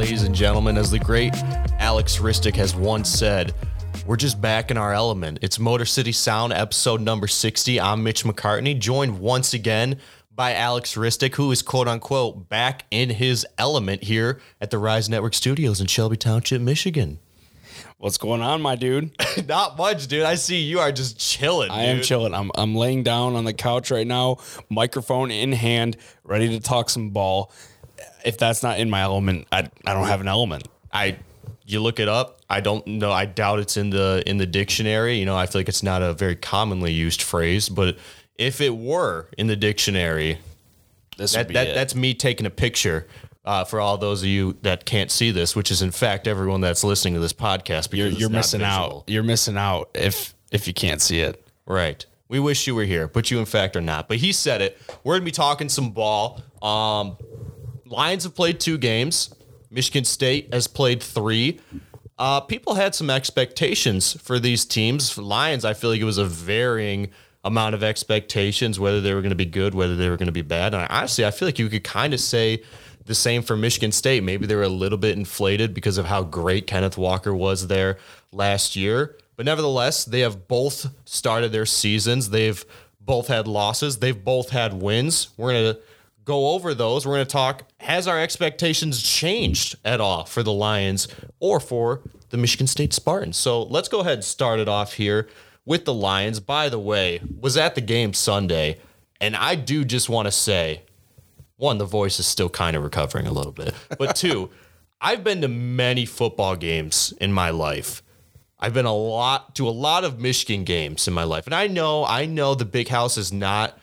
ladies and gentlemen, as the great Aleks Ristic has once said, we're just back in our element. It's Motor City Sound, episode number 60. I'm Mitch McCartney, joined once again by Aleks Ristic, who is quote unquote back in his element here at the Rise Network Studios in Shelby Township, Michigan. What's going on, my dude? Not much, dude. I see you are just chilling. I am chilling. I'm I'm laying down on the couch right now, microphone in hand, ready to talk some ball. If that's not in my element, I I don't have an element. I you look it up. I don't know. I doubt it's in the in the dictionary. You know, I feel like it's not a very commonly used phrase, but if it were in the dictionary, This that, be that that's me taking a picture. Uh, for all those of you that can't see this, which is in fact everyone that's listening to this podcast, because you're you're missing visual. out. You're missing out if if you can't see it. Right. We wish you were here, but you in fact are not. But he said it. We're gonna be talking some ball. Um, Lions have played two games. Michigan State has played three. Uh, people had some expectations for these teams. For Lions, I feel like it was a varying amount of expectations, whether they were going to be good, whether they were going to be bad. And honestly, I feel like you could kind of say the same for Michigan State. Maybe they were a little bit inflated because of how great Kenneth Walker was there last year. But nevertheless, they have both started their seasons. They've both had losses. They've both had wins. We're going to go over those. We're going to talk has our expectations changed at all for the Lions or for the Michigan State Spartans? So let's go ahead and start it off here with the Lions. By the way, was at the game Sunday, and I do just want to say one, the voice is still kind of recovering a little bit. But two, I've been to many football games in my life. I've been a lot to a lot of Michigan games in my life. And I know, I know the big house is not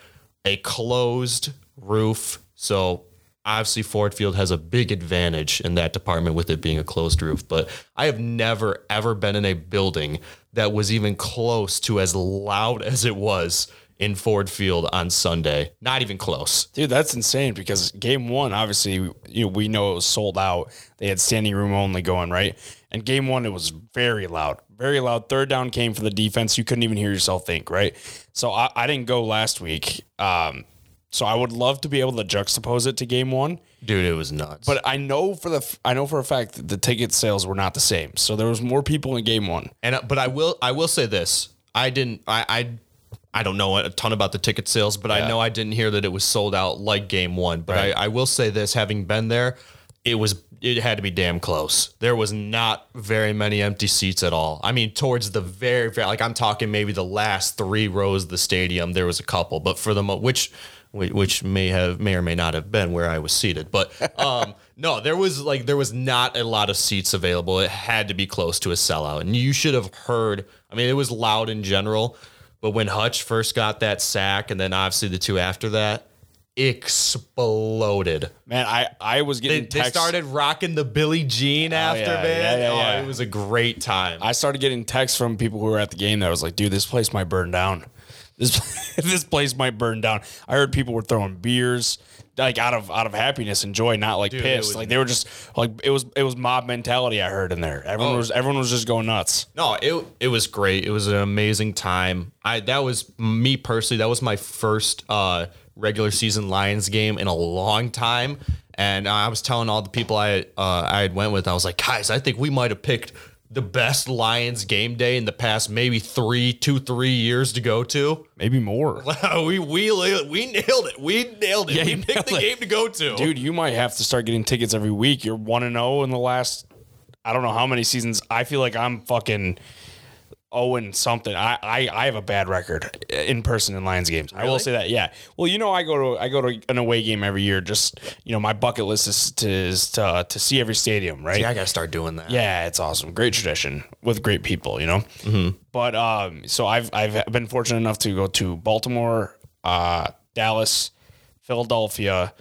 a closed roof. So obviously Ford Field has a big advantage in that department with it being a closed roof. But I have never ever been in a building that was even close to as loud as it was in Ford Field on Sunday. Not even close. Dude, that's insane because game one, obviously, you know, we know it was sold out. They had standing room only going, right? And game one, it was very loud, very loud. Third down came for the defense. You couldn't even hear yourself think, right? So I, I didn't go last week. Um, so I would love to be able to juxtapose it to game one. Dude, it was nuts. But I know for the I know for a fact that the ticket sales were not the same. So there was more people in game one. And uh, but I will I will say this. I didn't I I I don't know a ton about the ticket sales, but I know I didn't hear that it was sold out like game one. But I, I will say this, having been there, it was it had to be damn close. There was not very many empty seats at all. I mean, towards the very, very like I'm talking maybe the last three rows of the stadium, there was a couple, but for the mo- which whi- which may have may or may not have been where I was seated. But um no, there was like there was not a lot of seats available. It had to be close to a sellout. And you should have heard I mean, it was loud in general, but when Hutch first got that sack and then obviously the two after that, it exploded. Man, I I was getting they text- started rocking the Billie Jean after, yeah, man. yeah, yeah, oh, it was a great time. I started getting texts from people who were at the game that was like, dude, this place might burn down. This this place might burn down. I heard people were throwing beers like out of out of happiness and joy, not like it pissed. Like they were just like it was it was mob mentality I heard in there. Everyone Oh. was everyone was just going nuts. No, it it was great. It was an amazing time. I that was me personally. That was my first uh, regular season Lions game in a long time. And I was telling all the people I uh, I had went with, I was like, guys, I think we might have picked the best Lions game day in the past maybe three, two, three years to go to. Maybe more. we we we nailed it. We nailed it. Yeah, we you picked the it. game to go to. Dude, you might have to start getting tickets every week. You're one and zero in the last I don't know how many seasons. I feel like I'm fucking Owen something. I, I I have a bad record in person in Lions games. I will say that. Yeah. Well, you know, I go to I go to an away game every year. Just you know, my bucket list is to is to, to see every stadium. Right. Yeah, I gotta start doing that. Yeah, it's awesome. Great tradition with great people, you know. Mm-hmm. But um, so I've I've been fortunate enough to go to Baltimore, uh, Dallas, Philadelphia,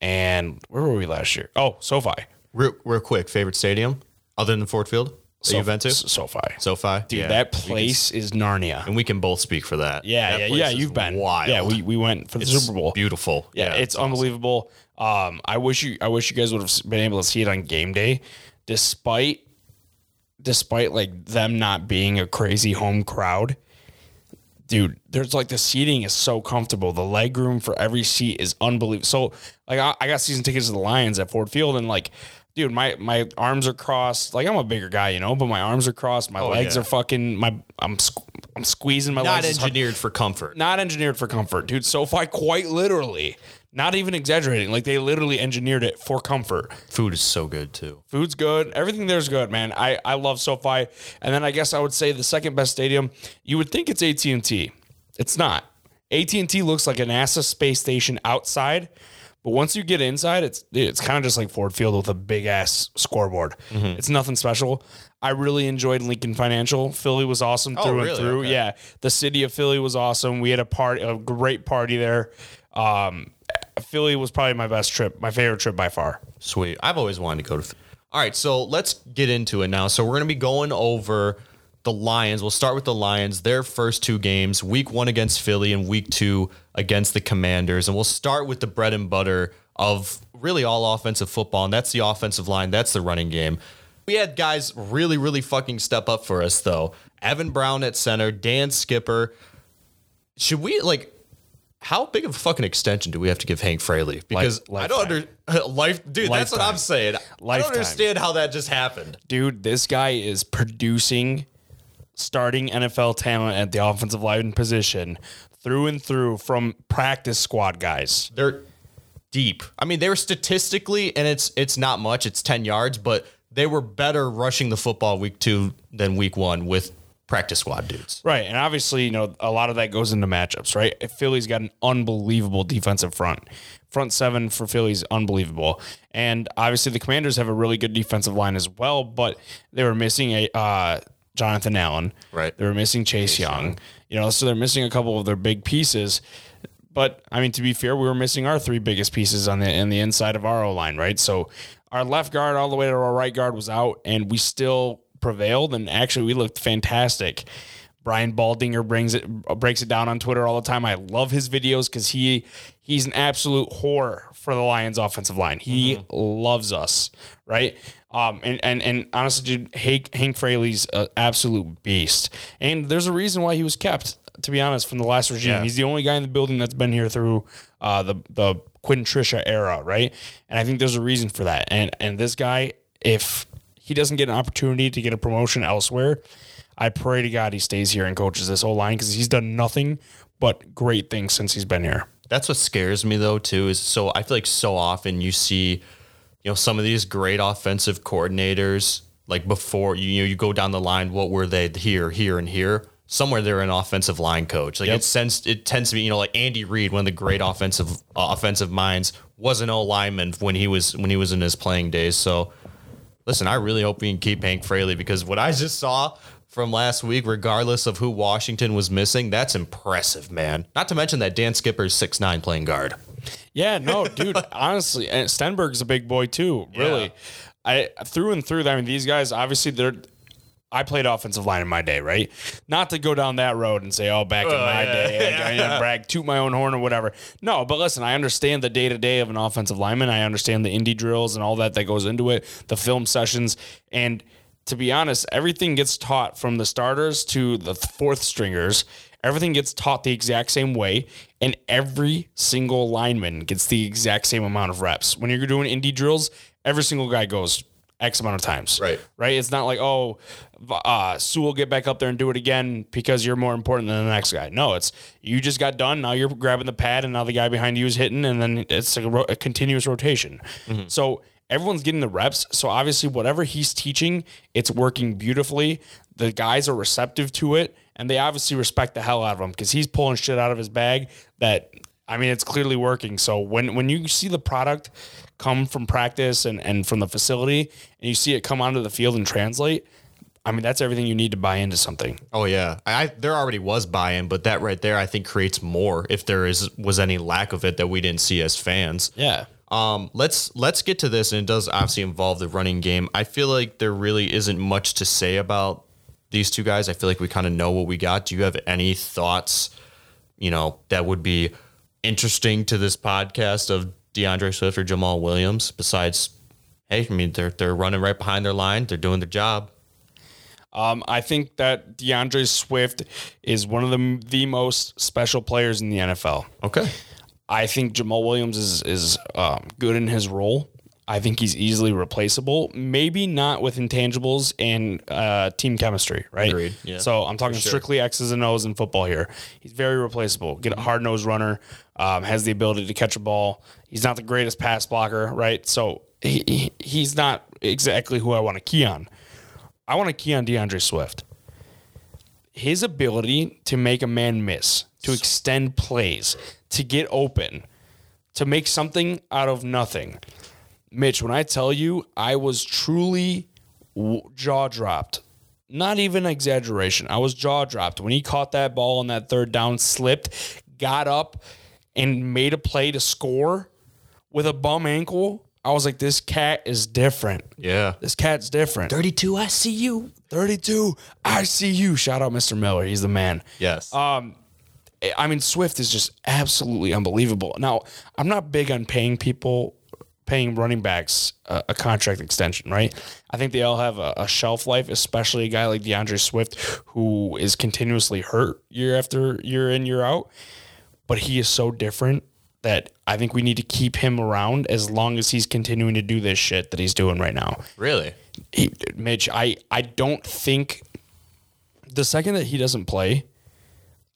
and where were we last year? Oh, SoFi. Real, real quick, favorite stadium other than Ford Field that you've been to? SoFi. SoFi. Dude, Yeah. that We can- place is Narnia. and we can both speak for that. Yeah, That yeah, place yeah. You've been. wild. Yeah, we, we went for the It's Super Bowl. Beautiful. Yeah, it's, unbelievable. Um, I wish you I wish you guys would have been able to see it on game day, despite despite like them not being a crazy home crowd. dude, there's like the seating is so comfortable. The leg room for every seat is unbelievable. So like I, I got season tickets to the Lions at Ford Field and like dude, my my arms are crossed. Like I'm a bigger guy, you know, but my arms are crossed. My oh, legs yeah. are fucking my I'm squ- I'm squeezing my Not legs. hard- engineered for comfort. Not engineered for comfort, dude. SoFi quite literally. Not even exaggerating. Like they literally engineered it for comfort. Food is so good too. Food's good. Everything there's good, man. I, I love SoFi. And then I guess I would say the second best stadium. You would think it's AT and T. It's not. AT and T looks like a NASA space station outside, but once you get inside, it's dude, it's kind of just like Ford Field with a big ass scoreboard. It's nothing special. I really enjoyed Lincoln Financial. Philly was awesome through and really? through. Okay. Yeah, the city of Philly was awesome. We had a part a great party there. Um, Philly was probably my best trip, my favorite trip by far. Sweet. I've always wanted to go to. All right, so let's get into it now. So we're going to be going over the Lions. We'll start with the Lions. Their first two games: Week One against Philly and Week Two against the Commanders. And we'll start with the bread and butter of really all offensive football, and that's the offensive line. That's the running game. We had guys really, really fucking step up for us though. Evan Brown at center, Dan Skipper. Should we like? How big of a fucking extension do we have to give Hank Fraley? Because I don't under life, dude. That's what I'm Lifetime. saying. I don't understand how that just happened. dude, this guy is producing starting NFL talent at the offensive line position through and through from practice squad guys. They're deep. I mean, they were statistically, and it's it's not much. It's ten yards, but they were better rushing the football week two than week one with practice squad dudes. Right. And obviously, you know, a lot of that goes into matchups, right? Philly's got an unbelievable defensive front. Front seven for Philly's unbelievable. And obviously the commanders have a really good defensive line as well, but they were missing a uh Jonathan Allen. Right. They were missing Chase, Young. You know, so they're missing a couple of their big pieces. But I mean, to be fair, we were missing our three biggest pieces on the in the inside of our O line, right? So our left guard all the way to our right guard was out, and we still prevailed. And actually, we looked fantastic. Brian Baldinger brings it breaks it down on Twitter all the time. I love his videos because he he's an absolute whore for the Lions offensive line. He loves us, right? Um, and and and honestly, dude, Hank, Hank Fraley's an absolute beast, and there's a reason why he was kept. To be honest, from the last regime, Yeah. he's the only guy in the building that's been here through uh, the the Quinn Trisha era, right? And I think there's a reason for that. And and this guy, if he doesn't get an opportunity to get a promotion elsewhere, I pray to God he stays here and coaches this whole line because he's done nothing but great things since he's been here. That's what scares me though too. Is so I feel like so often you see, you know, some of these great offensive coordinators like before you you know you go down the line. What were they here, here, and here? Somewhere they're an offensive line coach. Like Yep. it sends it tends to be you know like Andy Reid, one of the great offensive uh, offensive minds, was an O lineman when he was when he was in his playing days. So listen, I really hope we can keep Hank Fraley because what I just saw from last week, regardless of who Washington was missing, that's impressive, man. Not to mention that Dan Skipper's six nine playing guard. Yeah, no, dude. honestly, Stenberg's a big boy too. Really, I through and through. I mean, these guys obviously they're. I played offensive line in my day, right? Not to go down that road and say, "Oh, back in oh, my day, I, I brag, toot my own horn or whatever." No, but listen, I understand the day to day of an offensive lineman. I understand the indie drills and all that that goes into it, the film sessions, and to be honest, everything gets taught from the starters to the fourth stringers. Everything gets taught the exact same way, and every single lineman gets the exact same amount of reps. When you're doing indie drills, every single guy goes X amount of times. Right. Right. It's not like, oh, uh, Sue will get back up there and do it again because you're more important than the next guy. No, it's you just got done. Now you're grabbing the pad, and now the guy behind you is hitting, and then it's a, ro- a continuous rotation. So everyone's getting the reps. So obviously, whatever he's teaching, it's working beautifully. The guys are receptive to it, and they obviously respect the hell out of him because he's pulling shit out of his bag that I mean, it's clearly working. So when when you see the product come from practice and, and from the facility, and you see it come onto the field and translate, I mean, that's everything you need to buy into something. Oh yeah, I, there already was buy-in, but that right there, I think creates more. If there is was any lack of it that we didn't see as fans. Yeah. Um, let's let's get to this, and it does obviously involve the running game. I feel like there really isn't much to say about these two guys. I feel like we kind of know what we got. Do you have any thoughts? You know, that would be interesting to this podcast of D'Andre Swift or Jamaal Williams. Besides, hey, I mean they're they're running right behind their line. They're doing their job. Um, I think that D'Andre Swift is one of the the most special players in the NFL. Okay. I think Jamaal Williams is is um, good in his role. I think he's easily replaceable. Maybe not with intangibles and uh, team chemistry, right? Agreed, yeah. So I'm talking sure. strictly X's and O's in football here. He's very replaceable. Get a hard nosed runner, um, has the ability to catch a ball. He's not the greatest pass blocker, right? So he, he, he's not exactly who I want to key on. I want to key on D'Andre Swift. His ability to make a man miss, to extend plays, to get open, to make something out of nothing. Mitch, when I tell you, I was truly w- jaw dropped. Not even exaggeration. I was jaw dropped when he caught that ball on that third down, slipped, got up, and made a play to score with a bum ankle. I was like, this cat is different. Yeah. This cat's different. 32 I see you. 32. I see you. Shout out Mr. Miller. He's the man. Yes. Um, I mean, Swift is just absolutely unbelievable. Now, I'm not big on paying people, paying running backs a, a contract extension, right? I think they all have a, a shelf life, especially a guy like D'Andre Swift, who is continuously hurt year after year in, year out. But he is so different that I think we need to keep him around as long as he's continuing to do this shit that he's doing right now. really? He, Mitch, I, I don't think the second that he doesn't play,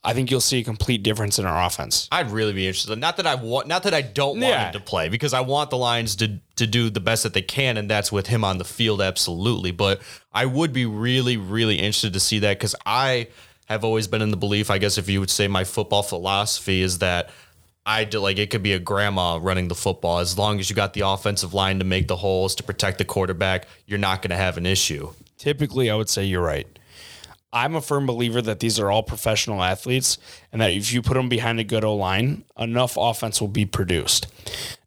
I think you'll see a complete difference in our offense. I'd really be interested. Not that I want, not that I don't want Yeah. him to play, because I want the Lions to to do the best that they can, and that's with him on the field, absolutely. But I would be really, really interested to see that because I have always been in the belief. I guess if you would say my football philosophy is that I do, like it could be a grandma running the football as long as you got the offensive line to make the holes to protect the quarterback, you're not going to have an issue. Typically, I would say you're right. I'm a firm believer that these are all professional athletes and that if you put them behind a good O line, enough offense will be produced.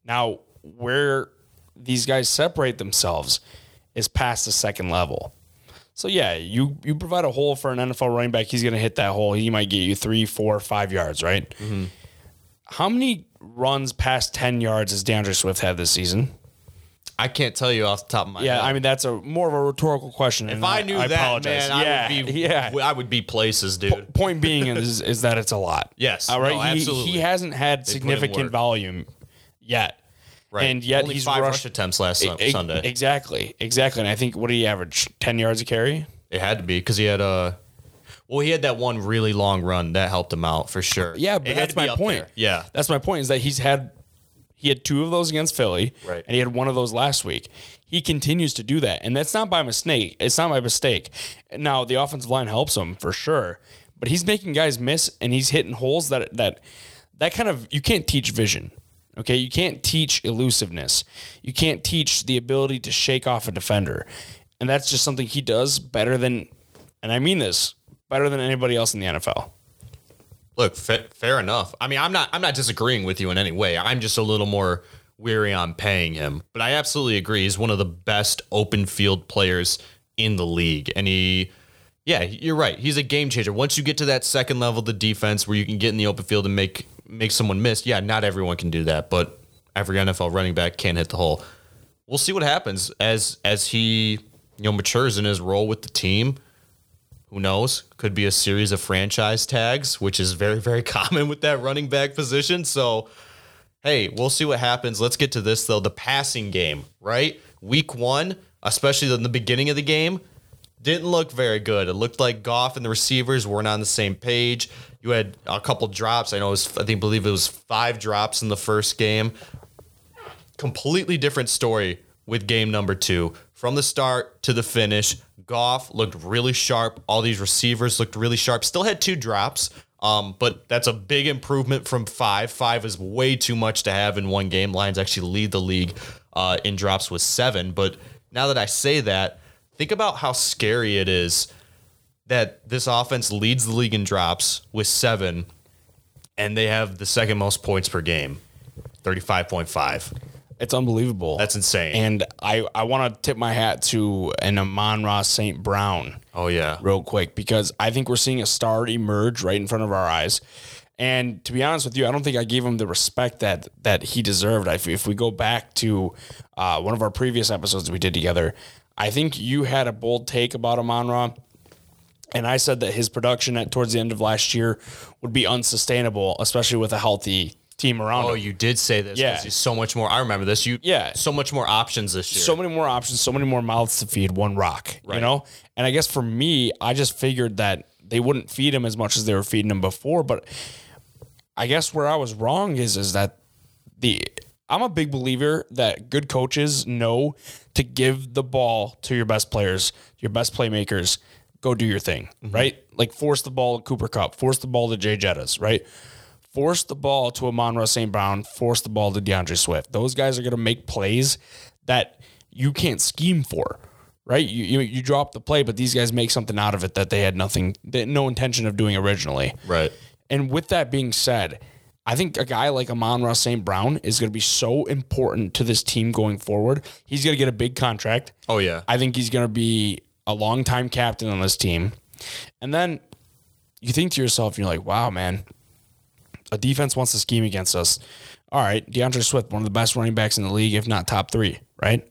Now, where these guys separate themselves is past the second level. So yeah, you you provide a hole for an NFL running back, he's going to hit that hole. He might get you three, four, five yards, right? Mm-hmm. How many runs past ten yards has D'Andre Swift had this season? I can't tell you off the top of my head. Yeah, head. I mean that's a more of a rhetorical question. if I knew that, man, yeah, I would be, yeah. I would be places, dude. Point being is is that it's a lot. Yes. All right. No, he, absolutely. he hasn't had in significant volume yet. Right. And yet Only he's five rushed- rush attempts last E- Sunday. Exactly. Exactly. And I think what did he average? Ten yards a carry. It had to be because he had a. Well, he had that one really long run that helped him out for sure. Yeah, but that's my point. there. Yeah, That's my point. Is that he's had he had two of those against Philly, Right. And he had one of those last week. He continues to do that, and that's not by mistake. It's not by mistake. Now the offensive line helps him for sure, but he's making guys miss, and he's hitting holes that that that kind of you can't teach vision. Okay, you can't teach elusiveness. You can't teach the ability to shake off a defender, and that's just something he does better than, and I mean this better than anybody else in the NFL. look, fa- fair enough. I mean, I'm not. I'm not disagreeing with you in any way. I'm just a little more weary on paying him, but I absolutely agree. He's one of the best open field players in the league, and he. Yeah, you're right. He's a game changer. Once you get to that second level of the defense where you can get in the open field and make make someone miss, yeah, not everyone can do that, but every NFL running back can hit the hole. We'll see what happens as as he you know matures in his role with the team. Who knows? Could be a series of franchise tags, which is very very common with that running back position. So, hey, we'll see what happens. Let's get to this though. The passing game, right? Week one, especially in the beginning of the game, didn't look very good. It looked like Goff and the receivers weren't on the same page. You had a couple drops. I know it was, I think, believe it was five drops in the first game. Completely different story with game number two. From the start to the finish, Goff looked really sharp. All these receivers looked really sharp. Still had two drops, um, but that's a big improvement from five. Five is way too much to have in one game. Lions actually lead the league uh, in drops with seven. But now that I say that, think about how scary it is that this offense leads the league in drops with seven, and they have the second most points per game, thirty-five point five. It's unbelievable. That's insane. And I, I want to tip my hat to an Amon-Ra St. Brown oh yeah, real quick because I think we're seeing a star emerge right in front of our eyes. And to be honest with you, I don't think I gave him the respect that that he deserved. If, if we go back to uh, one of our previous episodes we did together, I think you had a bold take about Amon Ra. And I said that his production at towards the end of last year would be unsustainable, especially with a healthy team around Oh, him. you did say this. Yeah. he's so much more. I remember this. You Yeah. so much more options this year. so many more options, so many more mouths to feed, one rock, you know? And I guess for me, I just figured that they wouldn't feed him as much as they were feeding him before. But I guess where I was wrong is is that the I'm a big believer that good coaches know to give the ball to your best players, your best playmakers. Go do your thing, mm-hmm. right? Like force the ball to Cooper Kupp, force the ball to Jay Jettas, right? Force the ball to Amon-Ra St. Brown, force the ball to D'Andre Swift. Those guys are going to make plays that you can't scheme for, right? You, you you drop the play, but these guys make something out of it that they had nothing, they had no intention of doing originally. right. And with that being said, I think a guy like Amon-Ra St. Brown is going to be so important to this team going forward. He's going to get a big contract. Oh yeah. I think he's going to be a longtime captain on this team. And then you think to yourself, you're like, wow, man, a defense wants to scheme against us. All right, D'Andre Swift, one of the best running backs in the league, if not top three, right?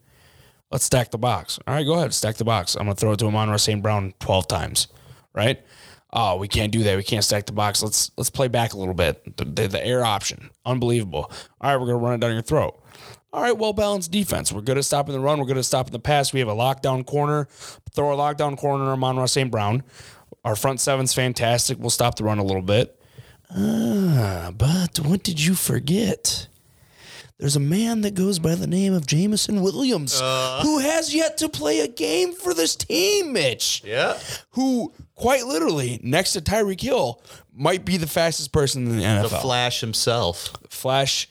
Let's stack the box. All right, go ahead, stack the box. I'm to throw it to Amon-Ra St. Brown 12 times, right? Oh, we can't do that. We can't stack the box. Let's let's play back a little bit. The, the, the air option, unbelievable. All right, we're gonna run it down your throat. All right, well balanced defense. We're good at stopping the run. We're good at stopping the pass. We have a lockdown corner. Throw a lockdown corner on Ra St. Brown. Our front seven's fantastic. We'll stop the run a little bit. Ah, but what did you forget? There's a man that goes by the name of Jameson Williams who has yet to play a game for this team, Mitch Yeah. who quite literally next to Tyreek Hill might be the fastest person in the NFL. The Flash himself. Flash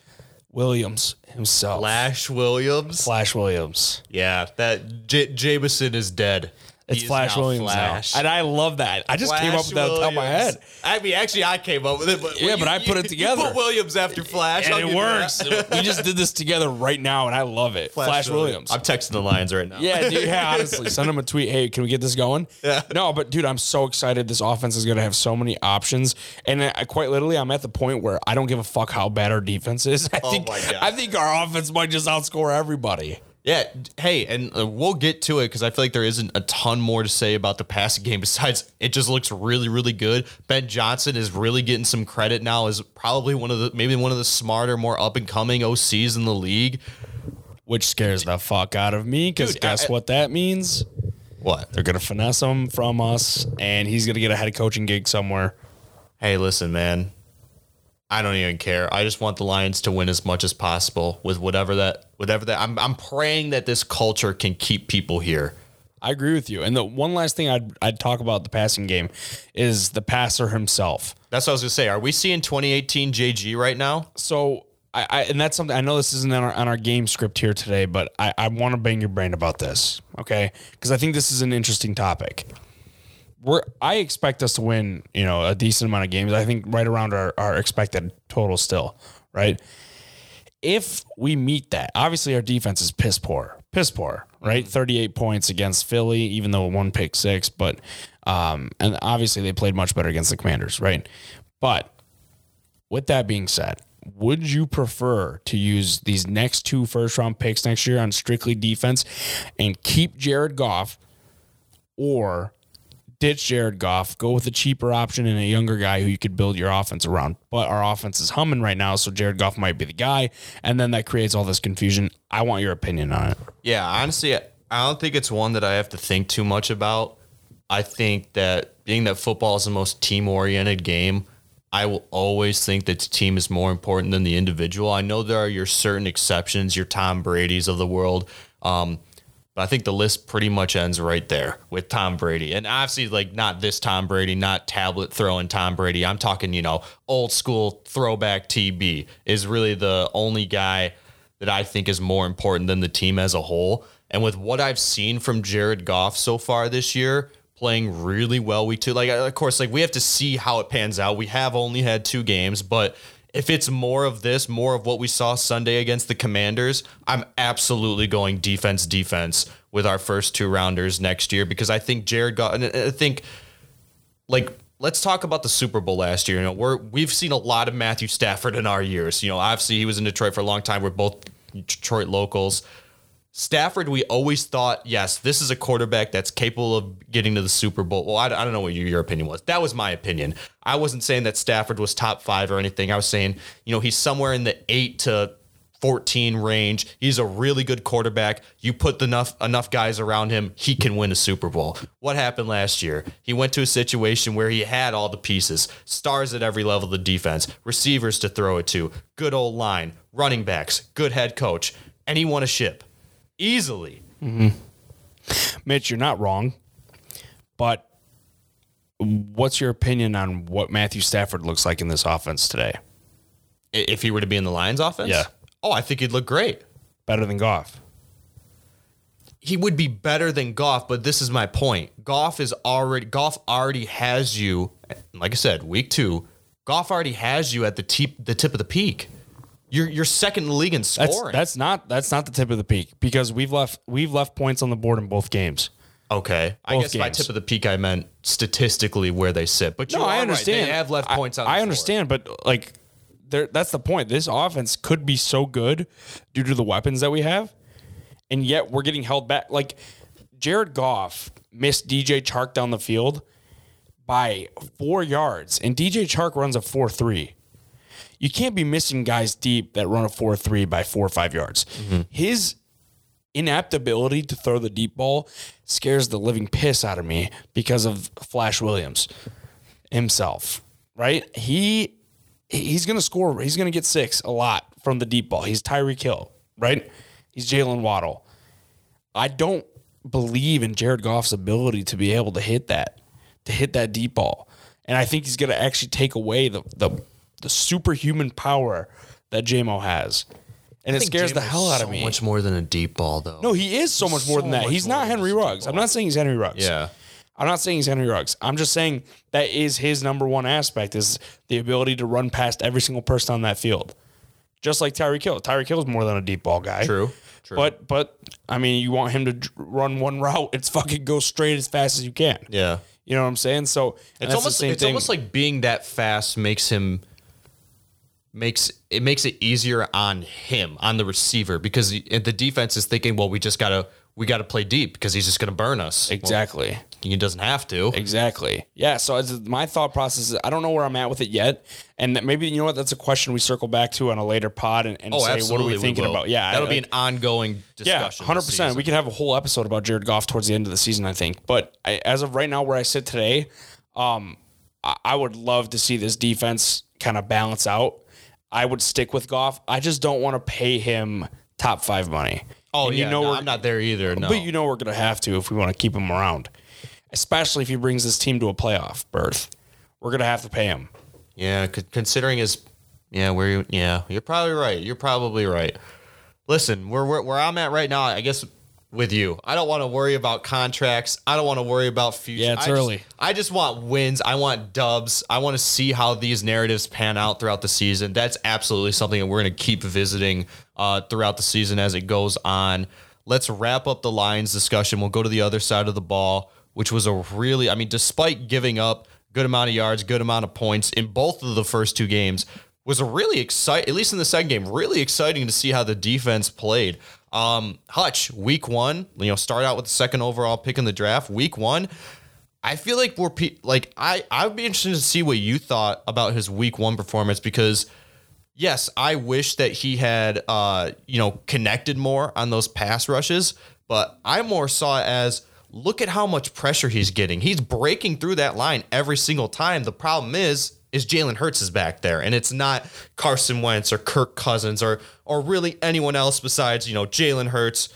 Williams himself. Flash Williams. Flash Williams. Yeah, that J- Jameson is dead. It's Flash Williams Flash. now. And I love that. I just came up with that on of my Williams. head. I mean, actually, I came up with it, but Yeah, but I put it together. You put Williams after Flash, I'll And give it you works. we just did this together right now and I love it. Flash, Williams. I'm texting the Lions right now. Yeah, dude, yeah, honestly, send him a tweet. Hey, can we get this going? Yeah. No, but dude, I'm so excited. This offense is going to have so many options, and I, quite literally, I'm at the point where I don't give a fuck how bad our defense is. I oh think, Oh my God. I think our offense might just outscore everybody. Yeah. Hey, and uh, we'll get to it because I feel like there isn't a ton more to say about the passing game besides it just looks really, really good. Ben Johnson is really getting some credit now as probably one of the maybe one of the smarter, more up and coming OCs in the league. Which scares the fuck out of me because Dude, guess I- what that means? What? They're going to finesse him from us, and he's going to get a head coaching gig somewhere. Hey, listen, man. I don't even care. I just want the Lions to win as much as possible with whatever that whatever that I'm I'm praying that this culture can keep people here. I agree with you. And the one last thing I'd, I'd talk about the passing game is the passer himself. That's what I was gonna say. Are we seeing 2018 JG right now? So I, I and that's something I know this isn't on our, on our game script here today, but I, I want to bang your brain about this, okay? Because I think this is an interesting topic. We're I expect us to win, you know, a decent amount of games. I think right around our, our expected total still, right? If we meet that, obviously our defense is piss poor, piss poor, right? 38 points against Philly, even though one pick six, but um, and obviously they played much better against the Commanders, right? But with that being said, would you prefer to use these next two first round picks next year on strictly defense and keep Jared Goff or ditch Jared Goff, go with a cheaper option and a younger guy who you could build your offense around? But our offense is humming right now, so Jared Goff might be the guy. And then that creates all this confusion. I want your opinion on it. Yeah, honestly, I don't think it's one that I have to think too much about. I think that being that football is the most team oriented game, I will always think that the team is more important than the individual. I know there are your certain exceptions, your Tom Brady's of the world. Um, but I think the list pretty much ends right there with Tom Brady. And obviously, like, not this Tom Brady, not tablet throwing Tom Brady. I'm talking, you know, old school throwback TB is really the only guy that I think is more important than the team as a whole. And with what I've seen from Jared Goff so far this year, playing really well week two, like, of course, like, we have to see how it pans out. We have only had two games, but if it's more of this, more of what we saw Sunday against the Commanders, I'm absolutely going defense, defense with our first two rounders next year because I think Jared got, I think like let's talk about the Super Bowl last year. You know, we're we've seen a lot of Matthew Stafford in our years. You know, obviously he was in Detroit for a long time. We're both Detroit locals. Stafford, we always thought, yes, this is a quarterback that's capable of getting to the Super Bowl. Well, I, I don't know what your, your opinion was. That was my opinion. I wasn't saying that Stafford was top five or anything. I was saying, you know, he's somewhere in the eight to 14 range. He's a really good quarterback. You put enough enough guys around him, he can win a Super Bowl. What happened last year? He went to a situation where he had all the pieces, stars at every level of the defense, receivers to throw it to, good old line, running backs, good head coach, and he won a ship easily. Mm-hmm. Mitch, you're not wrong, but what's your opinion on what Matthew Stafford looks like in this offense today? If he were to be in the Lions offense? Yeah. Oh, I think he'd look great. Better than Goff? he would be better than Goff, but this is my point. Goff is already Goff already has you. Like I said, week two, Goff already has you at the tip the tip of the peak. You're you're second in the league in That's scoring. that's not that's not the tip of the peak because we've left we've left points on the board in both games. okay. I both guess by games. tip of the peak, I meant statistically where they sit. But you No, are I right. understand. They have left I- points on. I, the floor. understand, but like, there. That's the point. This offense could be so good due to the weapons that we have, and yet we're getting held back. Like, Jared Goff missed DJ Chark down the field by four yards, and DJ Chark runs a four three. You can't be missing guys deep that run a four three by four or five yards. Mm-hmm. His inept ability to throw the deep ball scares the living piss out of me because of Flash Williams himself, right? He he's gonna score. He's gonna get six a lot from the deep ball. He's Tyreek Hill, right? He's Jaylen Waddle. I don't believe in Jared Goff's ability to be able to hit that, to hit that deep ball, and I think he's gonna actually take away the the, the superhuman power that Jamo has, and it I think scares the Jameis hell out of so me. Much more than a deep ball, though. No, he is so much more than that. much He's more not than Henry just a Ruggs. I'm ball. not saying he's Henry Ruggs. Yeah. I'm not saying he's Henry Ruggs. I'm just saying that is his number one aspect is the ability to run past every single person on that field. Just like Tyreek Hill. Tyreek Hill is more than a deep ball guy. True. True. But but I mean, you want him to dr- run one route, it's fucking go straight as fast as you can. yeah. You know what I'm saying? So and It's that's the almost same it's thing. almost like being that fast makes him makes it makes it easier on him on the receiver because the the defense is thinking, well, we just gotta we gotta play deep because he's just gonna burn us. Well, exactly. he doesn't have to. Exactly. Yeah. So my thought process is I don't know where I'm at with it yet, and that maybe you know what that's a question we circle back to on a later pod and, and Oh, say what are we thinking will. about? Yeah, that'll I- be an ongoing discussion. yeah, hundred percent. We could have a whole episode about Jared Goff towards the end of the season, I think. But I, as of right now, where I sit today, um, I, I would love to see this defense kind of balance out. I would stick with Goff. I just don't want to pay him top five money. Oh, And yeah. you know no, we're I'm not there either. No. but you know we're gonna have to if we want to keep him around, especially if he brings this team to a playoff berth. We're gonna have to pay him. Yeah, considering his, yeah, where you, yeah, you're probably right. You're probably right. Listen, where where, where I'm at right now, I guess with you, I don't want to worry about contracts. I don't want to worry about future. Yeah, it's I just- early. I just want wins. I want dubs. I want to see how these narratives pan out throughout the season. That's absolutely something that we're going to keep visiting uh, throughout the season as it goes on. Let's wrap up the Lions discussion. We'll go to the other side of the ball, which was a really, I mean, despite giving up good amount of yards, good amount of points in both of the first two games, was a really exciting, at least in the second game, really exciting to see how the defense played. Um, Hutch, week one, you know, start out with the second overall pick in the draft. Week one, I feel like we're pe- like I I'd be interested to see what you thought about his week one performance because yes, I wish that he had uh you know connected more on those pass rushes, but I more saw it as look at how much pressure he's getting. He's breaking through that line every single time. The problem is is Jalen Hurts is back there, and it's not Carson Wentz or Kirk Cousins or or really anyone else besides you know Jalen Hurts,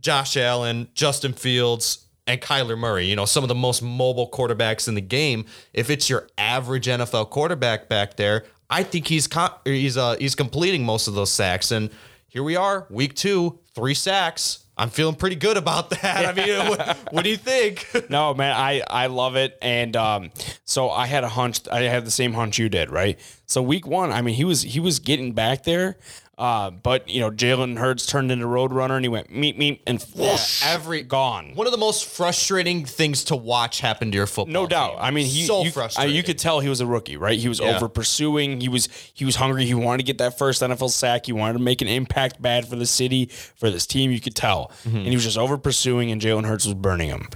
Josh Allen, Justin Fields, and Kyler Murray, you know, some of the most mobile quarterbacks in the game. If it's your average NFL quarterback back there, I think he's or he's uh he's completing most of those sacks. And here we are, week two, three sacks. I'm feeling pretty good about that. I mean, what, what do you think? No, man, I I love it, and um, so I had a hunch. I had the same hunch you did, right? So week one, I mean, he was he was getting back there. Uh, but you know, Jalen Hurts turned into Roadrunner and he went meet meet and whoosh, every- gone. One of the most frustrating things to watch happen to your football. No doubt. team. I mean, he so you, frustrating. you could tell he was a rookie, right? He was Yeah. over pursuing. He was he was hungry. He wanted to get that first NFL sack. He wanted to make an impact bad for the city, for this team. You could tell, Mm-hmm. and he was just over pursuing. And Jalen Hurts was burning him.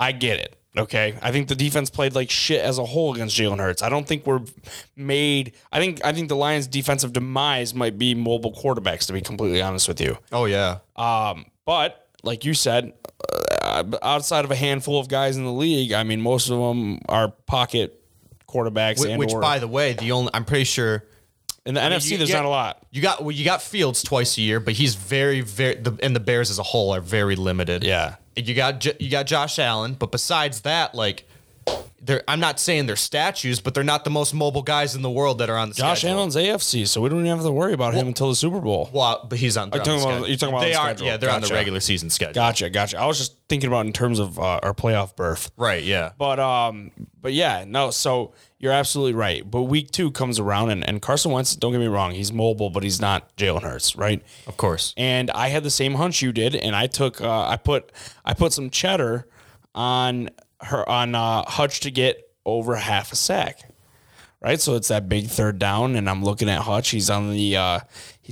I get it. Okay, I think the defense played like shit as a whole against Jalen Hurts. I don't think we're made. I think I think the Lions' defensive demise might be mobile quarterbacks. To be completely honest with you, Oh yeah. um, but like you said, uh, outside of a handful of guys in the league, I mean, most of them are pocket quarterbacks. Which, and which or, by the way, the only I'm pretty sure in the NFC, you- there's you- not a lot. You got well, you got Fields twice a year, but he's very very the, and the Bears as a whole are very limited. Yeah. You got you got Josh Allen, but besides that, like they're I'm not saying they're statues, but they're not the most mobile guys in the world that are on the Josh schedule. Allen's AFC, so we don't even have to worry about him until the Super Bowl. Well, but he's on. they're Are on the talking about- schedule. you're talking about they the are. schedule. Yeah, they're on the regular season schedule. Gotcha, gotcha. I was just thinking about in terms of uh, our playoff berth. Right. Yeah. But um, but yeah, no. So you're absolutely right. But week two comes around, and, and Carson Wentz. Don't get me wrong, he's mobile, but he's not Jalen Hurts, right? Of course. and I had the same hunch you did, and I took uh, I put I put some cheddar on her on uh, Hutch to get over half a sack. Right, so it's that big third down, and I'm looking at Hutch. He's on the uh,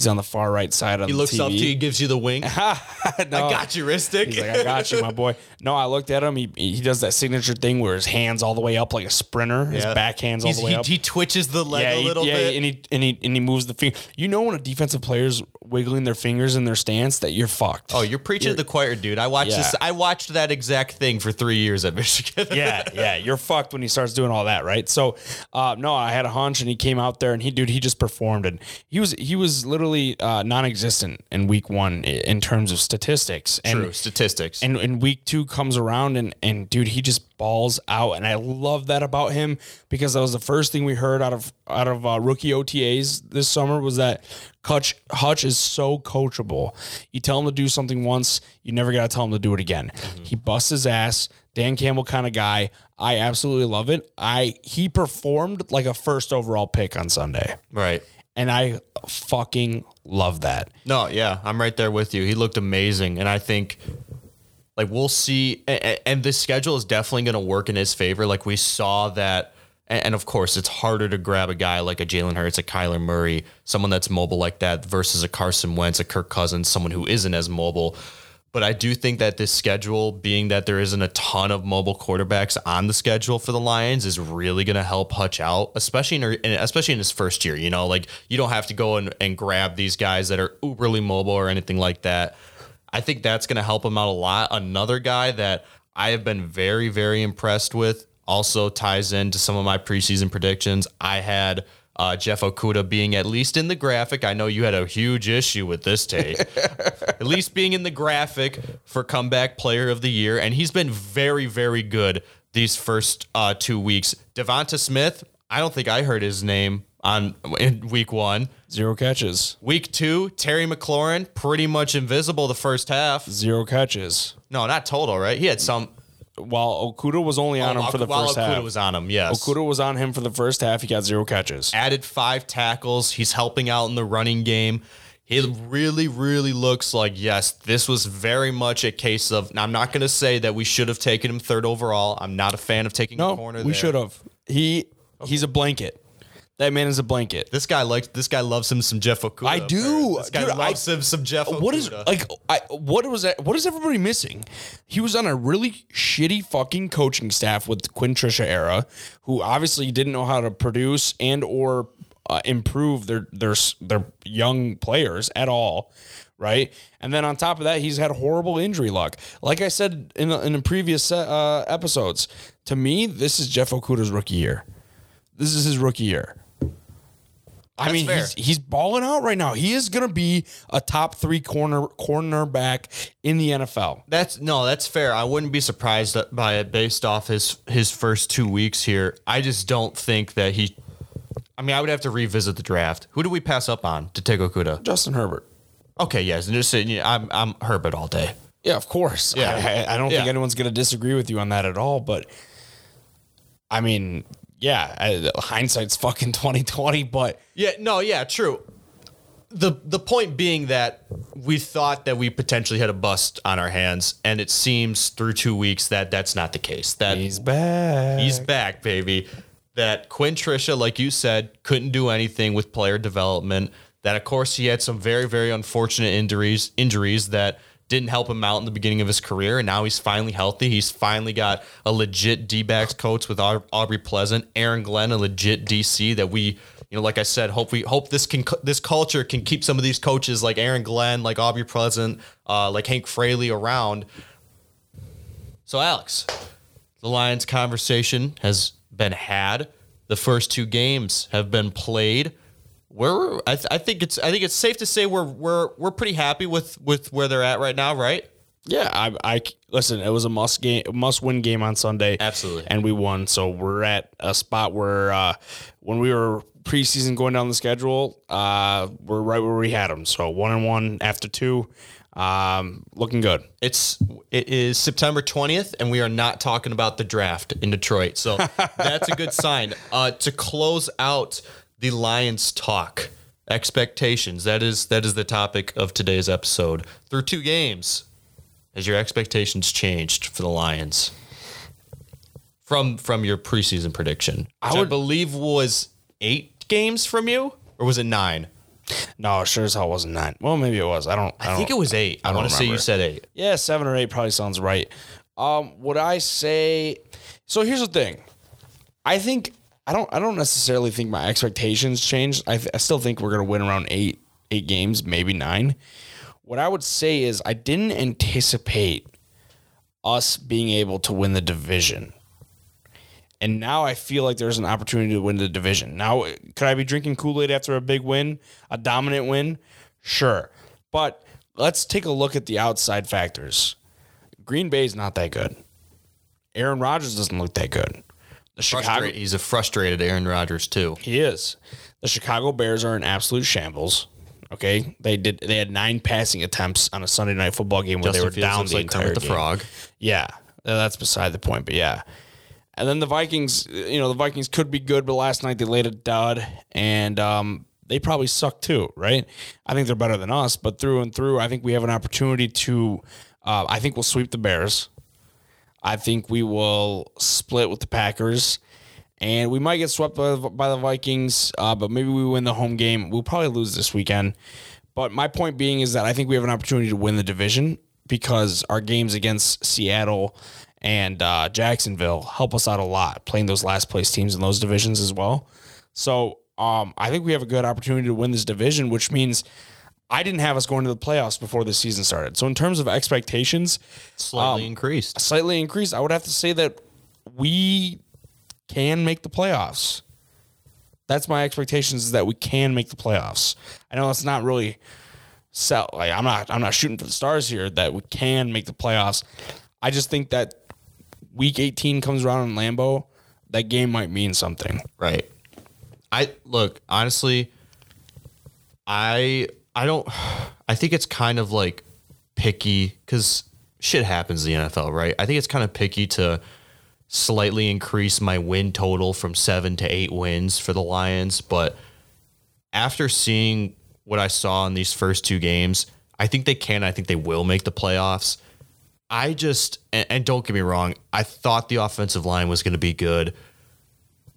he's on the far right side of. He the looks TV. up to you, gives you the wink. no, I got you, Ristic. He's like, I got you, my boy. No, I looked at him. He he does that signature thing where his hands all the way up like a sprinter. His Yeah. back hands all He's- the way he, up. he twitches the leg yeah, a he- little yeah, bit. and he and he and he moves the finger. You know when a defensive player's wiggling their fingers in their stance that you're fucked. Oh, you're preaching to the choir, dude. I watched Yeah. this. I watched that exact thing for three years at Michigan. yeah, yeah, you're fucked when he starts doing all that, right? So, uh, no, I had a hunch, and he came out there, and he, dude, he just performed, and he was, he was literally uh, non-existent in week one in terms of statistics. And, True statistics. And, and week two comes around, and and dude, he just balls out, and I love that about him because that was the first thing we heard out of out of uh, rookie OTAs this summer was that Hutch Hutch is so coachable. You tell him to do something once, you never got to tell him to do it again. He busts his ass. Dan Campbell kind of guy. I absolutely love it. I he performed like a first overall pick on Sunday, right. And I fucking love that. No, yeah, I'm right there with you. He looked amazing, and I think like we'll see. And, and this schedule is definitely going to work in his favor. Like we saw that, and, and of course, it's harder to grab a guy like a Jalen Hurts, a Kyler Murray, someone that's mobile like that, versus a Carson Wentz, a Kirk Cousins, someone who isn't as mobile. But I do think that this schedule, being that there isn't a ton of mobile quarterbacks on the schedule for the Lions, is really going to help Hutch out, especially in, especially in his first year. You know, like you don't have to go and, and grab these guys that are uberly mobile or anything like that. I think that's going to help him out a lot. Another guy that I have been very, very impressed with also ties into some of my preseason predictions. I had uh, Jeff Okudah being at least in the graphic. I know you had a huge issue with this take. at least being in the graphic for comeback player of the year. And he's been very, very good these first uh, two weeks. Devonta Smith, I don't think I heard his name on in week one. Zero catches, Week two, Terry McLaurin, pretty much invisible the first half. zero catches. No, not total, right? He had some. While Okudah was only on him for the while first Okudah half. was on him, yes. Okudah was on him for the first half. He got zero catches. added five tackles. He's helping out in the running game. It really, really looks like, yes, this was very much a case of. Now, I'm not going to say that we should have taken him third overall. I'm not a fan of taking a No, corner. we should have. He he's a blanket. That man is a blanket. This guy likes. This guy loves him some Jeff Okudah. I do. This guy Dude, I- loves him some Jeff Okudah. What is like? I what was that? What is everybody missing? He was on a really shitty fucking coaching staff with Quinn Trisha era, who obviously didn't know how to produce and or uh, improve their their their young players at all, right? And then on top of that, he's had horrible injury luck. Like I said in the, in the previous uh, episodes, to me, this is Jeff Okudah's rookie year. This is his rookie year. I mean, fair. he's he's balling out right now. He is going to be a top three corner cornerback in the NFL. That's no, that's fair. I wouldn't be surprised by it based off his his first two weeks here. I just don't think that he. I mean, I would have to revisit the draft. Who do we pass up on to take Okudah? Justin Herbert. Okay, yes, and just saying, yeah, I'm I'm Herbert all day. Yeah, of course. Yeah. I, I don't think anyone's going to disagree with you on that at all. But I mean, yeah, I, hindsight's fucking twenty twenty. But Yeah, no, yeah, true. the the point being that we thought that we potentially had a bust on our hands, and it seems through two weeks that that's not the case. That He's back. He's back, baby. That Quinn Trisha, like you said, couldn't do anything with player development. That of course he had some very, very unfortunate injuries, injuries that didn't help him out in the beginning of his career, and now he's finally healthy. He's finally got a legit D-backs coach with Aubrey Pleasant, Aaron Glenn, a legit DC that we, you know, like I said, hope we hope this can this culture can keep some of these coaches like Aaron Glenn, like Aubrey Pleasant, uh, like Hank Fraley around. So Aleks, the Lions conversation has been had. The first two games have been played. We're I, th- I think it's I think it's safe to say we're we're we're pretty happy with with where they're at right now, right? Yeah, I, I listen. It was a must game, must win game on Sunday. Absolutely. and we won. So we're at a spot where uh, when we were preseason going down the schedule, uh, we're right where we had them. So one and one after two, um, looking good. It's it is September 20th and we are not talking about the draft in Detroit. So that's a good sign. Uh, to close out the Lions talk, expectations. That is that is the topic of today's episode. Through two games, has your expectations changed for the Lions? From from your preseason prediction, I, would- believe was eight games from you, or was it nine? No, sure as hell wasn't nine. Well, maybe it was. I don't. I, I think it was eight. I, don't want to say you said eight. Yeah, seven or eight probably sounds right. Um, would I say? So here's the thing. I think I don't. I don't necessarily think my expectations changed. I, th- I still think we're gonna win around eight eight games, maybe nine. What I would say is I didn't anticipate us being able to win the division. And now I feel like there's an opportunity to win the division. Now, could I be drinking Kool Aid after a big win, a dominant win? Sure. But let's take a look at the outside factors. Green Bay's not that good. Aaron Rodgers doesn't look that good. The Chicago, he's a frustrated Aaron Rodgers too. he is. The Chicago Bears are in absolute shambles. Okay, they did. They had nine passing attempts on a Sunday night football game where Justin they were Fields down the like entire the game. Frog. Yeah, uh, that's beside the point. But yeah, and then the Vikings. You know, the Vikings could be good, but last night they laid a dud, and um, they probably suck too, right? I think they're better than us, but through and through, I think we have an opportunity to. Uh, I think we'll sweep the Bears. I think we will split with the Packers. And we might get swept by, the Vikings, uh, but maybe we win the home game. We'll probably lose this weekend. But my point being is that I think we have an opportunity to win the division because our games against Seattle and uh, Jacksonville help us out a lot, playing those last place teams in those divisions as well. So um, I think we have a good opportunity to win this division, which means I didn't have us going to the playoffs before the season started. So in terms of expectations, Slightly um, increased. slightly increased. I would have to say that we can make the playoffs. That's my expectations is that we can make the playoffs. I know it's not really sell like I'm not I'm not shooting for the stars here that we can make the playoffs. I just think that week 18 comes around in Lambeau, that game might mean something. Right. I look, honestly, I I don't I think it's kind of like picky cuz shit happens in the NFL, right? I think it's kind of picky to slightly increase my win total from 7 to 8 wins for the Lions, but after seeing what I saw in these first two games, I think they can, I think they will make the playoffs. I just and, and don't get me wrong, I thought the offensive line was going to be good.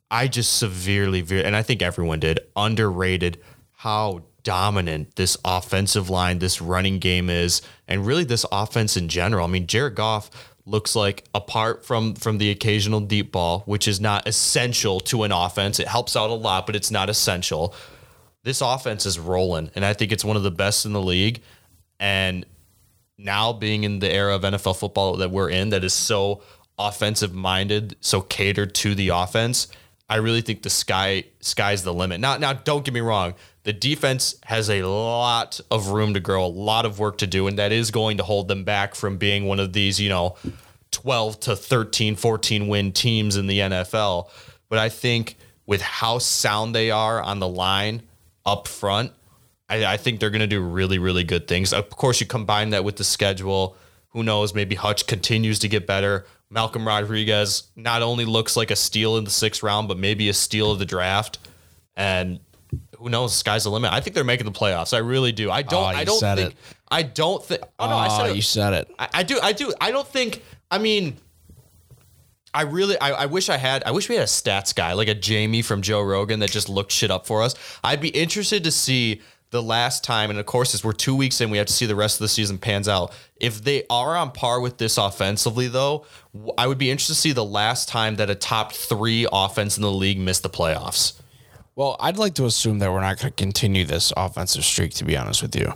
I just severely, and I think everyone did, underrated how dominant this offensive line, this running game is, and really this offense in general. I mean, Jared Goff looks like apart from from the occasional deep ball, which is not essential to an offense. It helps out a lot, but it's not essential. This offense is rolling, and I think it's one of the best in the league. And now being in the era of NFL football that we're in that is so offensive minded, so catered to the offense, I really think the sky sky's the limit. Now now don't get me wrong, the defense has a lot of room to grow, a lot of work to do and that is going to hold them back from being one of these, you know, 12 to 13, 14 win teams in the NFL. But I think with how sound they are on the line up front, I, I think they're going to do really, really good things. Of course, you combine that with the schedule. Who knows? Maybe Hutch continues to get better. Malcolm Rodriguez not only looks like a steal in the sixth round, but maybe a steal of the draft. And who knows? Sky's the limit. I think they're making the playoffs. I really do. I don't. Oh, I don't think. it. I don't think. Oh no, I Oh, said ah, it. you said it. I, I do. I do. I don't think. I mean, I really. I, I wish I had. I wish we had a stats guy like a Jamie from Joe Rogan that just looked shit up for us. I'd be interested to see the last time, and of course, as we're two weeks in, we have to see the rest of the season pans out. If they are on par with this offensively, though, I would be interested to see the last time that a top three offense in the league missed the playoffs. Well, I'd like to assume that we're not going to continue this offensive streak. To be honest with you,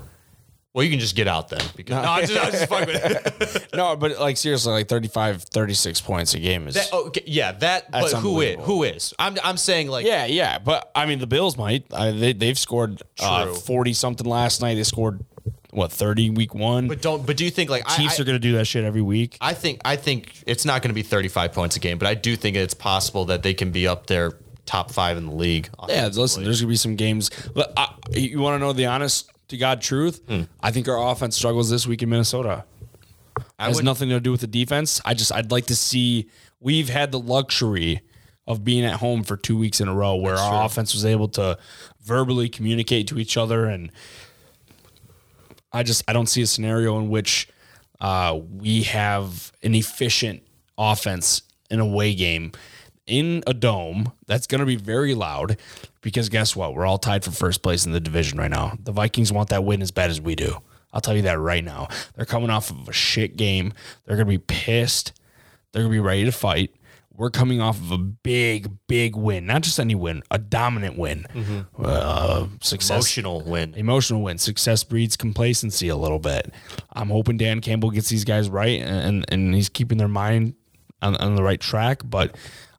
Well, you can just get out then. Because, no, I'm just, I'm just fucking with it. no, but like seriously, like 35, 36 points a game is. that. Okay, yeah, that. But who is? Who is? I'm. I'm saying like. yeah, yeah, but I mean, the Bills might. I, they they've scored uh, forty something last night. They scored what thirty week one. But don't. But do you think like Chiefs I, are going to do that shit every week. I think I think it's not going to be 35 points a game, but I do think it's possible that they can be up there top five in the league. Yeah, listen, there's gonna be some games. But I, you want to know the honest to God truth? Hmm. I think our offense struggles this week in Minnesota. I has would, nothing to do with the defense. I just I'd like to see. We've had the luxury of being at home for two weeks in a row, where our offense was able to verbally communicate to each other, and I just I don't see a scenario in which uh, we have an efficient offense in a away game in a dome that's going to be very loud because guess what? We're all tied for first place in the division right now. The Vikings want that win as bad as we do. I'll tell you that right now. They're coming off of a shit game. They're going to be pissed. They're going to be ready to fight. We're coming off of a big, big win. Not just any win, a dominant win. Uh, success emotional win. emotional win. Success breeds complacency a little bit. I'm hoping Dan Campbell gets these guys right and and he's keeping their mind on, on the right track. But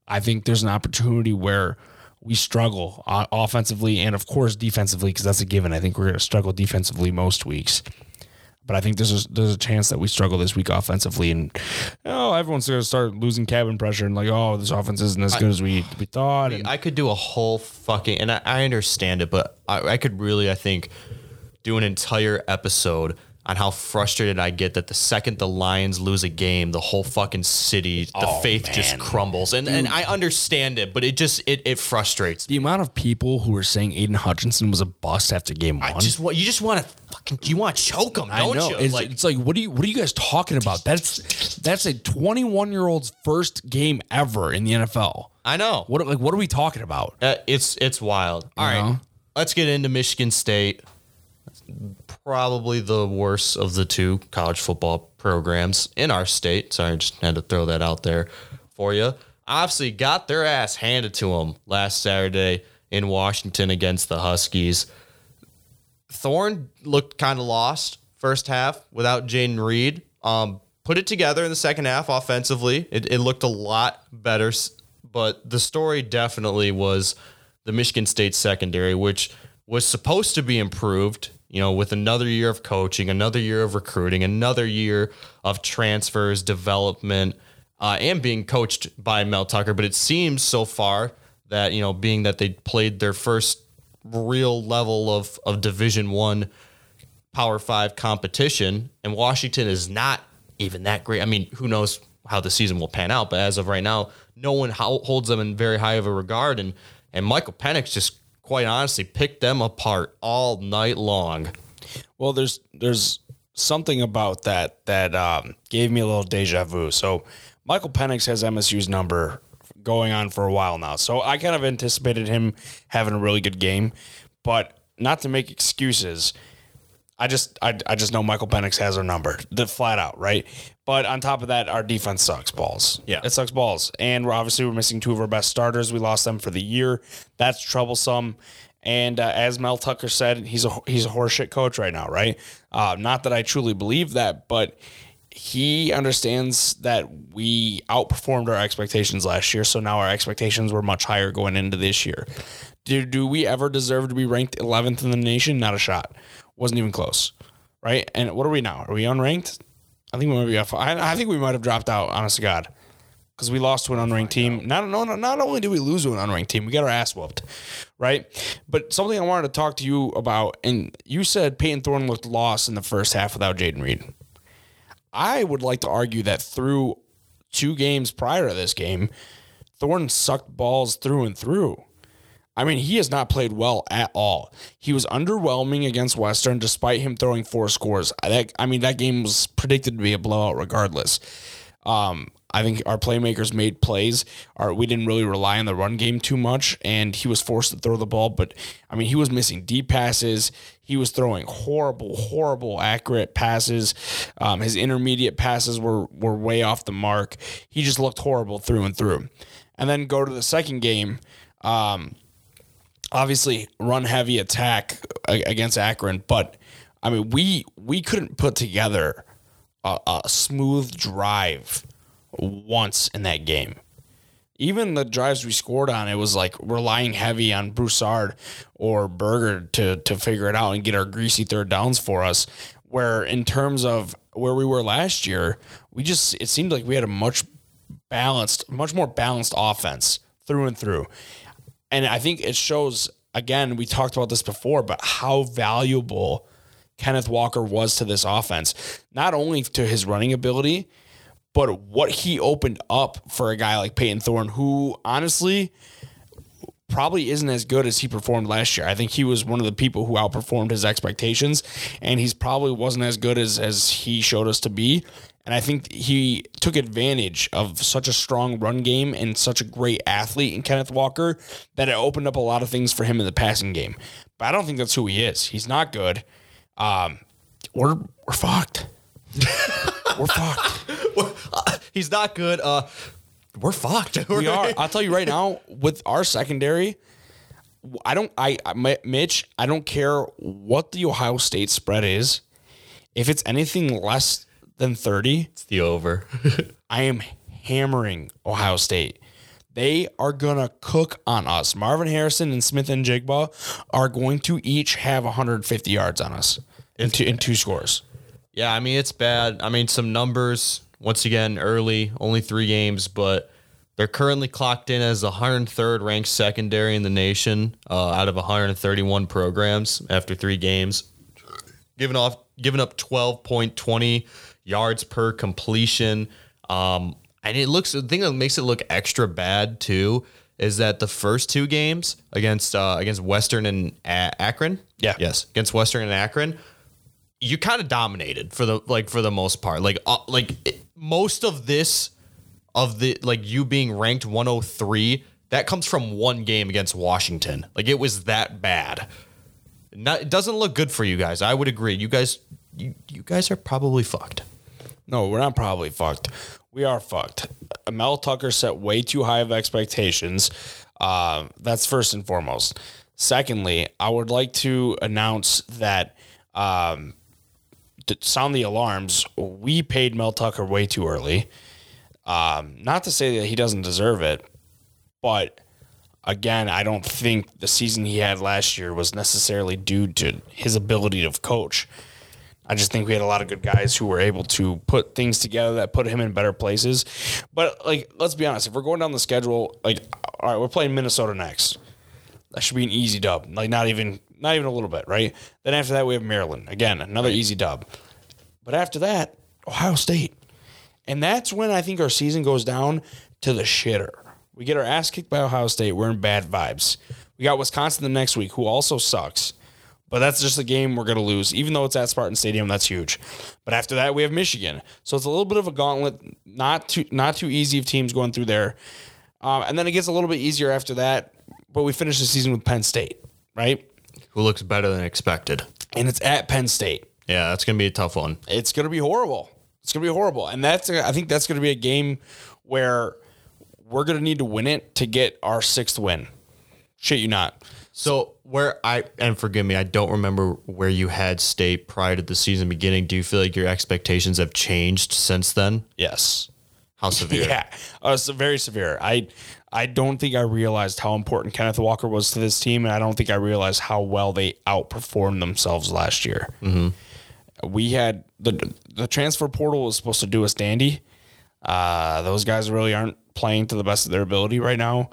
I think there's an opportunity where we struggle uh, offensively and of course defensively because that's a given. I think we're going to struggle defensively most weeks. But I think there's a, there's a chance that we struggle this week offensively, and oh, everyone's going to start losing cabin pressure and like, oh, this offense isn't as good as we we thought. And I could do a whole fucking, and I, I understand it, but I, I could really, I think, do an entire episode on how frustrated I get that the second the Lions lose a game, the whole fucking city, the Oh, faith just crumbles. And and I understand it, but it just it it frustrates me. the amount of people who were saying Aiden Hutchinson was a bust after game one. I just want you just want to fucking you want to choke him, I don't know. you? It's like it's like what are you what are you guys talking about? That's that's a 21 year old's first game ever in the NFL. I know. What like what are we talking about? Uh, it's it's wild. All right, know? let's get into Michigan State. Probably the worst of the two college football programs in our state. Sorry, I just had to throw that out there for you. Obviously, got their ass handed to them last Saturday in Washington against the Huskies. Thorne looked kind of lost first half without Jayden Reed. Um, put it together in the second half offensively. It, it looked a lot better, but the story definitely was the Michigan State secondary, which was supposed to be improved. You know, with another year of coaching, another year of recruiting, another year of transfers, development, uh, and being coached by Mel Tucker. But it seems so far that you know, being that they played their first real level of of Division One Power Five competition, and Washington is not even that great. I mean, who knows how the season will pan out? But as of right now, no one holds them in very high of a regard, and and Michael Penix just quite honestly picked them apart all night long. Well, there's there's something about that that um, gave me a little deja vu. So Michael Penix has MSU's number going on for a while now. So I kind of anticipated him having a really good game, but not to make excuses. I just I, I just know Michael Penix has our number, the flat out, right? But on top of that, our defense sucks balls. Yeah. it sucks balls, and we're obviously we're missing two of our best starters. We lost them for the year. That's troublesome. And uh, as Mel Tucker said, he's a he's a horseshit coach right now, right? Uh, not that I truly believe that, but he understands that we outperformed our expectations last year, so now our expectations were much higher going into this year. Do, do we ever deserve to be ranked 11th in the nation? Not a shot. Wasn't even close, right? And what are we now? Are we unranked? I think we might be. Off. I, I think we might have dropped out. Honest to God, because we lost to an oh unranked team. Not no, no, not only did we lose to an unranked team, we got our ass whooped, right? But something I wanted to talk to you about, and you said Payton Thorne looked lost in the first half without Jayden Reed. I would like to argue that through two games prior to this game, Thorne sucked balls through and through. I mean, he has not played well at all. He was underwhelming against Western, despite him throwing four scores. I, that, I mean, that game was predicted to be a blowout regardless. Um, I think our playmakers made plays. Our, we didn't really rely on the run game too much, and he was forced to throw the ball. But I mean, he was missing deep passes. He was throwing horrible, horrible accurate passes. Um, his intermediate passes were were way off the mark. He just looked horrible through and through. And then go to the second game. Um, obviously, run heavy attack against Akron, but I mean, we we couldn't put together a, a smooth drive once in that game. Even the drives we scored on, it was like relying heavy on Broussard or Berger to to figure it out and get our greasy third downs for us. Where in terms of where we were last year, we just it seemed like we had a much balanced, much more balanced offense through and through. And I think it shows again, we talked about this before, but how valuable Kenneth Walker was to this offense. Not only to his running ability, but what he opened up for a guy like Payton Thorne, who honestly probably isn't as good as he performed last year. I think he was one of the people who outperformed his expectations, and he's probably wasn't as good as as he showed us to be. And I think he took advantage of such a strong run game and such a great athlete in Kenneth Walker that it opened up a lot of things for him in the passing game. But I don't think that's who he is. He's not good. Um, we're we're fucked. we're fucked. He's not good. Uh, we're fucked. We are. I'll tell you right now, with our secondary, I don't. I, I Mitch. I don't care what the Ohio State spread is. If it's anything less than thirty, it's the over. I am hammering Ohio State. They are gonna cook on us. Marvin Harrison and Smith-Njigba are going to each have 150 yards on us in two, in two scores. Yeah, I mean it's bad. I mean some numbers once again early, only three games, but they're currently clocked in as the 103rd ranked secondary in the nation uh, out of 131 programs after three games, giving off giving up 12.20 yards per completion. Um, and it looks the thing that makes it look extra bad too is that the first two games against uh, against Western and A- Akron, yeah, yes, against Western and Akron, you kind of dominated for the like for the most part. Like uh, like it, most of this of the like you being ranked 103 that comes from one game against Washington. Like it was that bad. Not, it doesn't look good for you guys. I would agree. You guys you, you guys are probably fucked. No, we're not probably fucked. We are fucked. Mel Tucker set way too high of expectations. Uh, that's first and foremost. Secondly, I would like to announce that um, to sound the alarms. We paid Mel Tucker way too early. Um, not to say that he doesn't deserve it, but again, I don't think the season he had last year was necessarily due to his ability to coach. I just think we had a lot of good guys who were able to put things together that put him in better places. But like, let's be honest, if we're going down the schedule, like, all right, we're playing Minnesota next. That should be an easy dub. Like, not even not even a little bit, right? Then after that, we have Maryland. Again, another easy dub. But after that, Ohio State. And that's when I think our season goes down to the shitter. We get our ass kicked by Ohio State. We're in bad vibes. We got Wisconsin the next week, who also sucks. But that's just a game we're going to lose. Even though it's at Spartan Stadium, that's huge. But after that, we have Michigan. So it's a little bit of a gauntlet. Not too not too easy of teams going through there. Um, and then it gets a little bit easier after that. But we finish the season with Penn State, right? Who looks better than expected. And it's at Penn State. Yeah, that's going to be a tough one. It's going to be horrible. It's going to be horrible. And that's I think that's going to be a game where we're going to need to win it to get our sixth win. Shit you not. So where I and forgive me, I don't remember where you had state prior to the season beginning. Do you feel like your expectations have changed since then? Yes. How severe? yeah, uh, so very severe. I I don't think I realized how important Kenneth Walker was to this team, and I don't think I realized how well they outperformed themselves last year. Mm-hmm we had the the transfer portal was supposed to do us dandy. Uh, those guys really aren't playing to the best of their ability right now.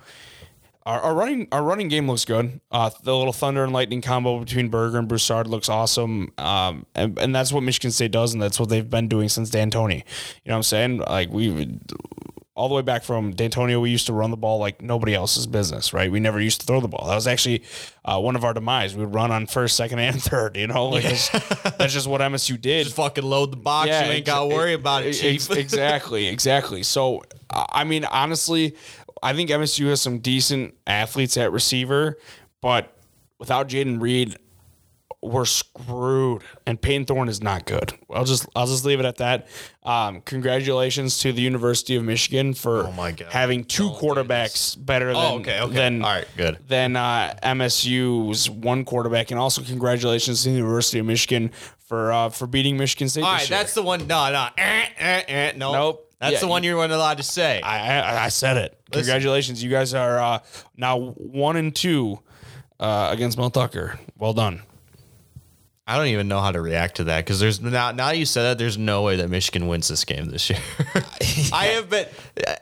Our, our running our running game looks good. Uh, the little thunder and lightning combo between Berger and Broussard looks awesome. Um, and, and that's what Michigan State does, and that's what they've been doing since Dantonio. You know what I'm saying? Like we all the way back from Dantonio, we used to run the ball like nobody else's business, right? We never used to throw the ball. That was actually uh, one of our demise. We would run on first, second, and third. You know, like that's, that's just what MSU did. Just fucking load the box. you ain't got to worry about it, ex- chief. exactly, exactly. So, I mean, honestly, I think MSU has some decent athletes at receiver, but without Jayden Reed, we're screwed. And Payne Thorne is not good. I'll just I'll just leave it at that. Um, congratulations to the University of Michigan for Oh having 2 quarterbacks better than Oh, okay, okay. than All right, good. than uh, MSU's one quarterback, and also congratulations to the University of Michigan for uh, for beating Michigan State. All right, year. that's the one. No, no. Eh, eh, eh, no. Nope. That's Yeah, the one you weren't allowed to say. I, I I said it. Congratulations, you guys are uh, now one and two uh, against Mel Tucker. Well done. I don't even know how to react to that because there's now now you said that there's no way that Michigan wins this game this year. I have been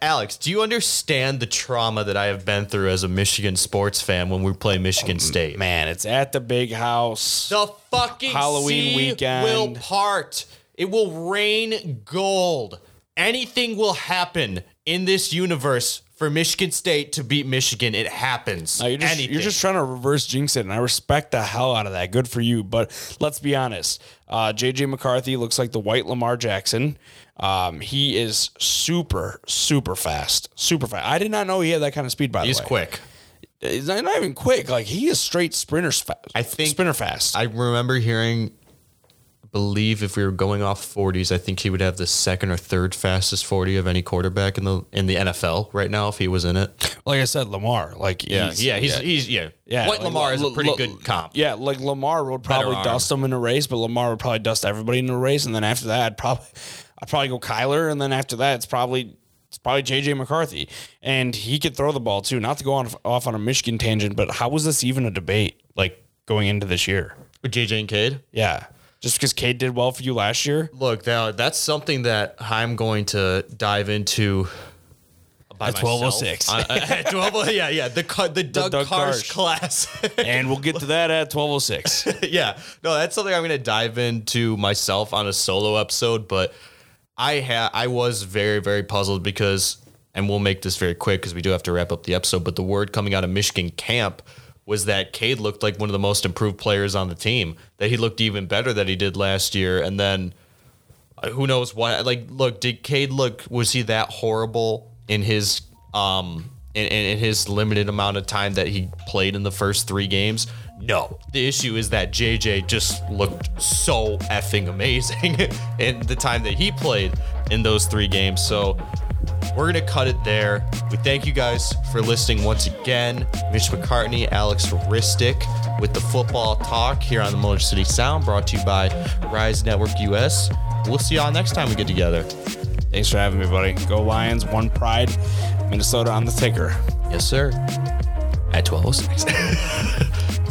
Aleks. Do you understand the trauma that I have been through as a Michigan sports fan when we play Michigan State? Man, it's at the big house. The fucking Halloween sea weekend. will part. It will rain gold. Anything will happen in this universe for Michigan State to beat Michigan. It happens. Uh, you're, just, you're just trying to reverse jinx it, and I respect the hell out of that. Good for you. But let's be honest. Uh, JJ McCarthy looks like the white Lamar Jackson. Um, he is super, super fast. Super fast. I did not know he had that kind of speed, by He's the way. He's quick. He's not, not even quick. Like, he is straight sprinter fast. I think- sprinter fast. I remember hearing, believe if we were going off 40s, I think he would have the second or third fastest 40 of any quarterback in the in the NFL right now if he was in it. like I said, Lamar. Like, yeah, he's yeah. yeah. yeah. White like, Lamar is a pretty L- good comp. Yeah, like Lamar would probably dust him in a race, but Lamar would probably dust everybody in a race, and then after that, I'd probably, I'd probably go Kyler, and then after that, it's probably it's probably JJ McCarthy, and he could throw the ball too. Not to go on off on a Michigan tangent, but how was this even a debate? Like going into this year? With JJ and Cade. Yeah, just because Cade did well for you last year. Look, now that's something that I'm going to dive into. By At 12:06. myself. Uh, at 12, yeah, yeah, the the Doug, Doug Karsch Karsch. class. And we'll get to that at twelve oh six. yeah, no, that's something I'm going to dive into myself on a solo episode. But I ha- I was very very puzzled because, and we'll make this very quick because we do have to wrap up the episode. But the word coming out of Michigan camp was that Cade looked like one of the most improved players on the team. That he looked even better than he did last year, and then uh, who knows why? Like, look, did Cade look? Was he that horrible in his um in, in, in his limited amount of time that he played in the first three games? No. The issue is that JJ just looked so effing amazing in the time that he played in those three games. So we're gonna cut it there. We thank you guys for listening once again. Mitch McCartney, Aleks Ristic with the football talk here on the Motor City Sound, brought to you by Rise Network US. We'll see y'all next time we get together. Thanks for having me, buddy. Go Lions, one pride, Minnesota on the ticker. Yes, sir. At 1206.